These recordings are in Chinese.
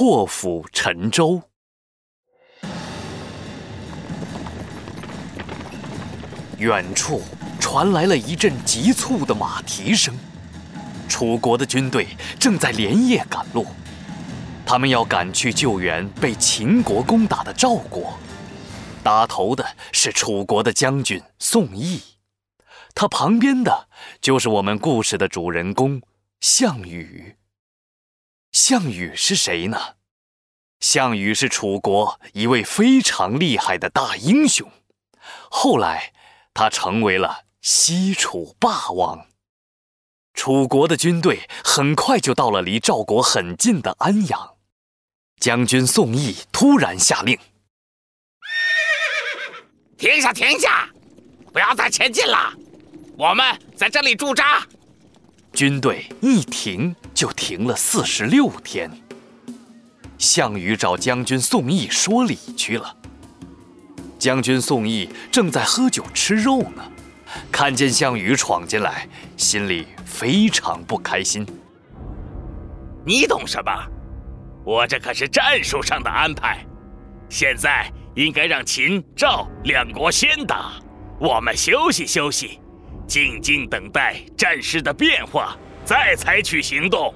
破釜沉舟。远处传来了一阵急促的马蹄声，楚国的军队正在连夜赶路，他们要赶去救援被秦国攻打的赵国。打头的是楚国的将军宋义，他旁边的就是我们故事的主人公项羽。项羽是谁呢？项羽是楚国一位非常厉害的大英雄，后来他成为了西楚霸王。楚国的军队很快就到了离赵国很近的安阳，将军宋义突然下令。停下！停下！不要再前进了，我们在这里驻扎。军队一停就停了四十六天。项羽找将军宋义说理去了。将军宋义正在喝酒吃肉呢，看见项羽闯进来，心里非常不开心。你懂什么？我这可是战术上的安排，现在。应该让秦、赵两国先打，我们休息休息，静静等待战事的变化，再采取行动。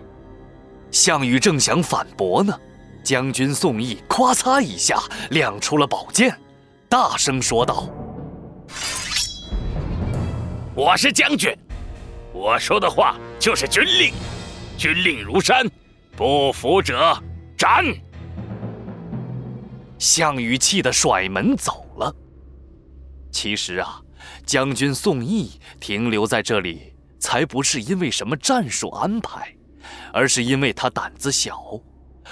项羽正想反驳呢，将军宋义咵嚓一下亮出了宝剑，大声说道：“我是将军，我说的话就是军令，军令如山，不服者斩。”项羽气得甩门走了。其实啊，将军宋义停留在这里，才不是因为什么战术安排，而是因为他胆子小，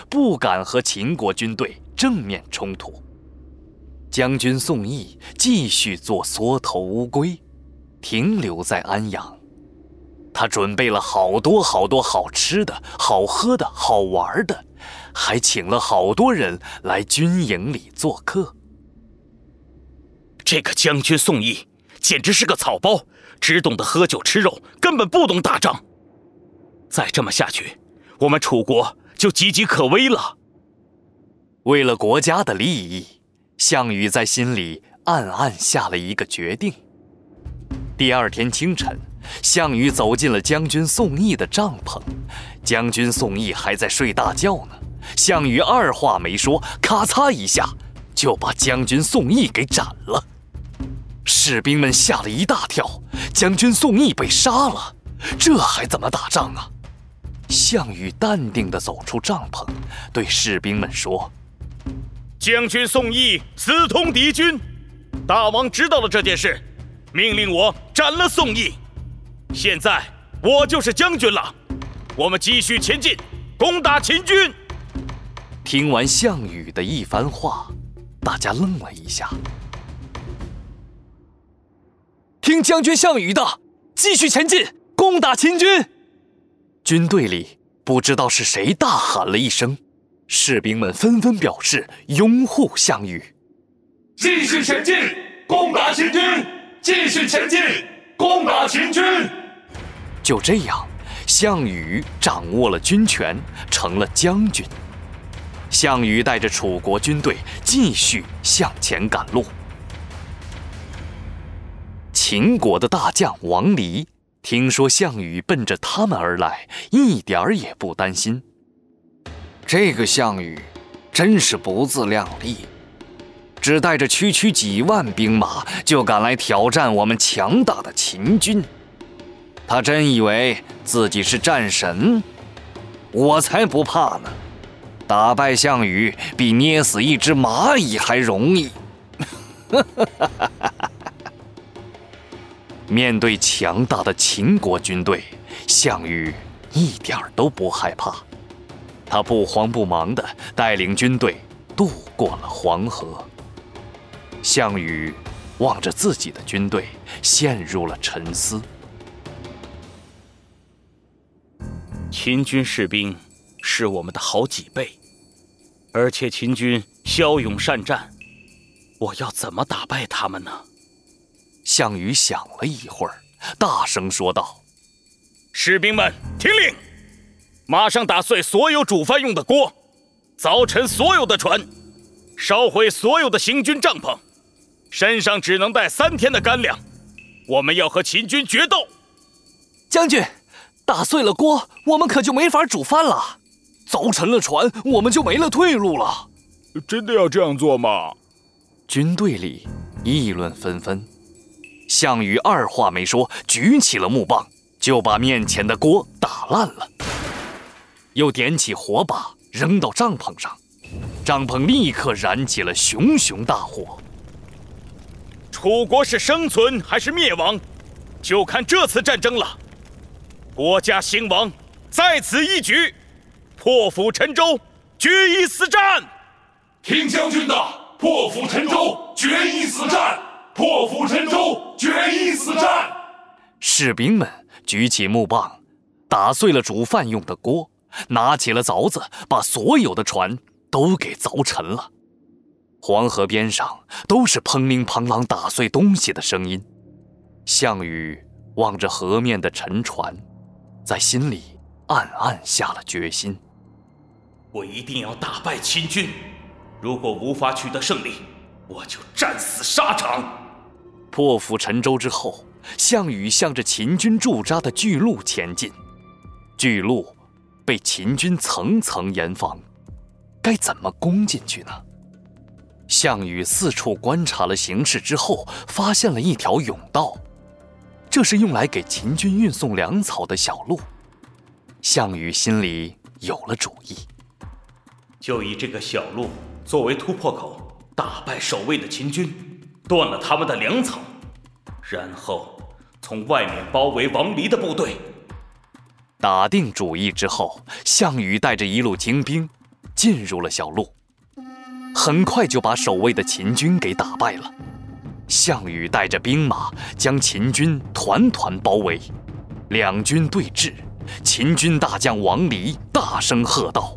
不敢和秦国军队正面冲突。将军宋义继续做缩头乌龟，停留在安阳。他准备了好多好多好吃的、好喝的、好玩的。还请了好多人来军营里做客。这个将军宋义简直是个草包，只懂得喝酒吃肉，根本不懂打仗。再这么下去，我们楚国就岌岌可危了。为了国家的利益，项羽在心里暗暗下了一个决定。第二天清晨，项羽走进了将军宋义的帐篷，将军宋义还在睡大觉呢。项羽二话没说，咔嚓一下就把将军宋义给斩了。士兵们吓了一大跳，将军宋义被杀了，这还怎么打仗啊？项羽淡定地走出帐篷，对士兵们说：“将军宋义私通敌军，大王知道了这件事，命令我斩了宋义。现在我就是将军了，我们继续前进，攻打秦军。”听完项羽的一番话，大家愣了一下。将军项羽的，继续前进，攻打秦军。军队里不知道是谁大喊了一声，士兵们纷纷表示拥护项羽。继续前进，攻打秦军！继续前进，攻打秦军！就这样，项羽掌握了军权，成了将军。项羽带着楚国军队继续向前赶路。秦国的大将王离听说项羽奔着他们而来，一点儿也不担心。这个项羽真是不自量力，只带着区区几万兵马就敢来挑战我们强大的秦军。他真以为自己是战神？我才不怕呢！打败项羽比捏死一只蚂蚁还容易。哈哈哈哈面对强大的秦国军队，项羽一点都不害怕。他不慌不忙地带领军队渡过了黄河。项羽望着自己的军队，陷入了沉思。秦军士兵是我们的好几倍。而且秦军骁勇善战，我要怎么打败他们呢？项羽想了一会儿，大声说道：“士兵们，听令！马上打碎所有煮饭用的锅，凿沉所有的船，烧毁所有的行军帐篷，身上只能带三天的干粮。我们要和秦军决斗。将军，打碎了锅，我们可就没法煮饭了；凿沉了船，我们就没了退路了。真的要这样做吗？军队里议论纷纷。项羽二话没说，举起了木棒，就把面前的锅打烂了，又点起火把扔到帐篷上，帐篷立刻燃起了熊熊大火。楚国是生存还是灭亡，就看这次战争了。国家兴亡在此一举，破釜沉舟，决一死战。听将军的，破釜沉舟，决一死战。破釜沉舟。士兵们举起木棒，打碎了煮饭用的锅，拿起了凿子，把所有的船都给凿沉了。黄河边上都是砰铃砰啷打碎东西的声音。项羽望着河面的沉船，在心里暗暗下了决心：我一定要打败秦军。如果无法取得胜利，我就战死沙场。破釜沉舟之后，项羽向着秦军驻扎的巨鹿前进。巨鹿被秦军层层严防，该怎么攻进去呢？项羽四处观察了形势之后，发现了一条甬道，这是用来给秦军运送粮草的小路。项羽心里有了主意，就以这个小路作为突破口，打败守卫的秦军。断了他们的粮草，然后从外面包围王离的部队。打定主意之后，项羽带着一路精兵进入了小路，很快就把守卫的秦军给打败了。项羽带着兵马将秦军团团包围，两军对峙。秦军大将王离大声喝道：“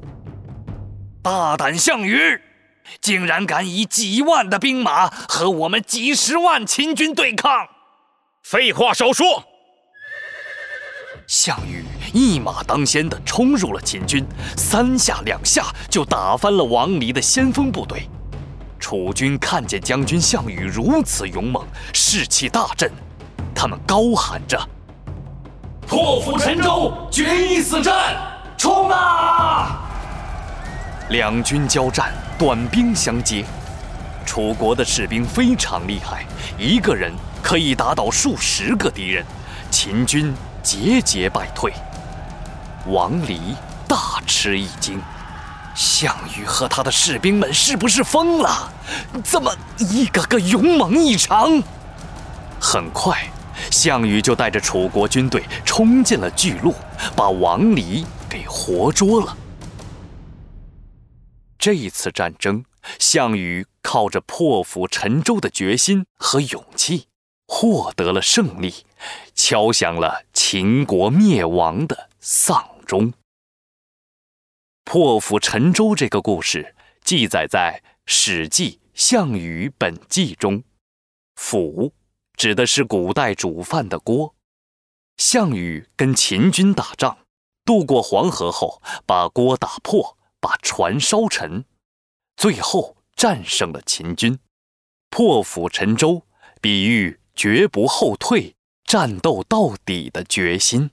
大胆项羽！”竟然敢以几万的兵马和我们几十万秦军对抗！废话少说！项羽一马当先的冲入了秦军，三下两下就打翻了王离的先锋部队。楚军看见将军项羽如此勇猛，士气大振，他们高喊着：“破釜沉舟，决一死战，冲啊！”两军交战。短兵相接，楚国的士兵非常厉害，一个人可以打倒数十个敌人，秦军节节败退。王离大吃一惊，项羽和他的士兵们是不是疯了？怎么一个个勇猛异常？很快，项羽就带着楚国军队冲进了巨鹿，把王离给活捉了。这一次战争，项羽靠着破釜沉舟的决心和勇气，获得了胜利，敲响了秦国灭亡的丧钟。破釜沉舟这个故事记载在《史记·项羽本纪》中，“釜”指的是古代煮饭的锅。项羽跟秦军打仗，渡过黄河后，把锅打破。把船烧沉，最后战胜了秦军，破釜沉舟，比喻绝不后退、战斗到底的决心。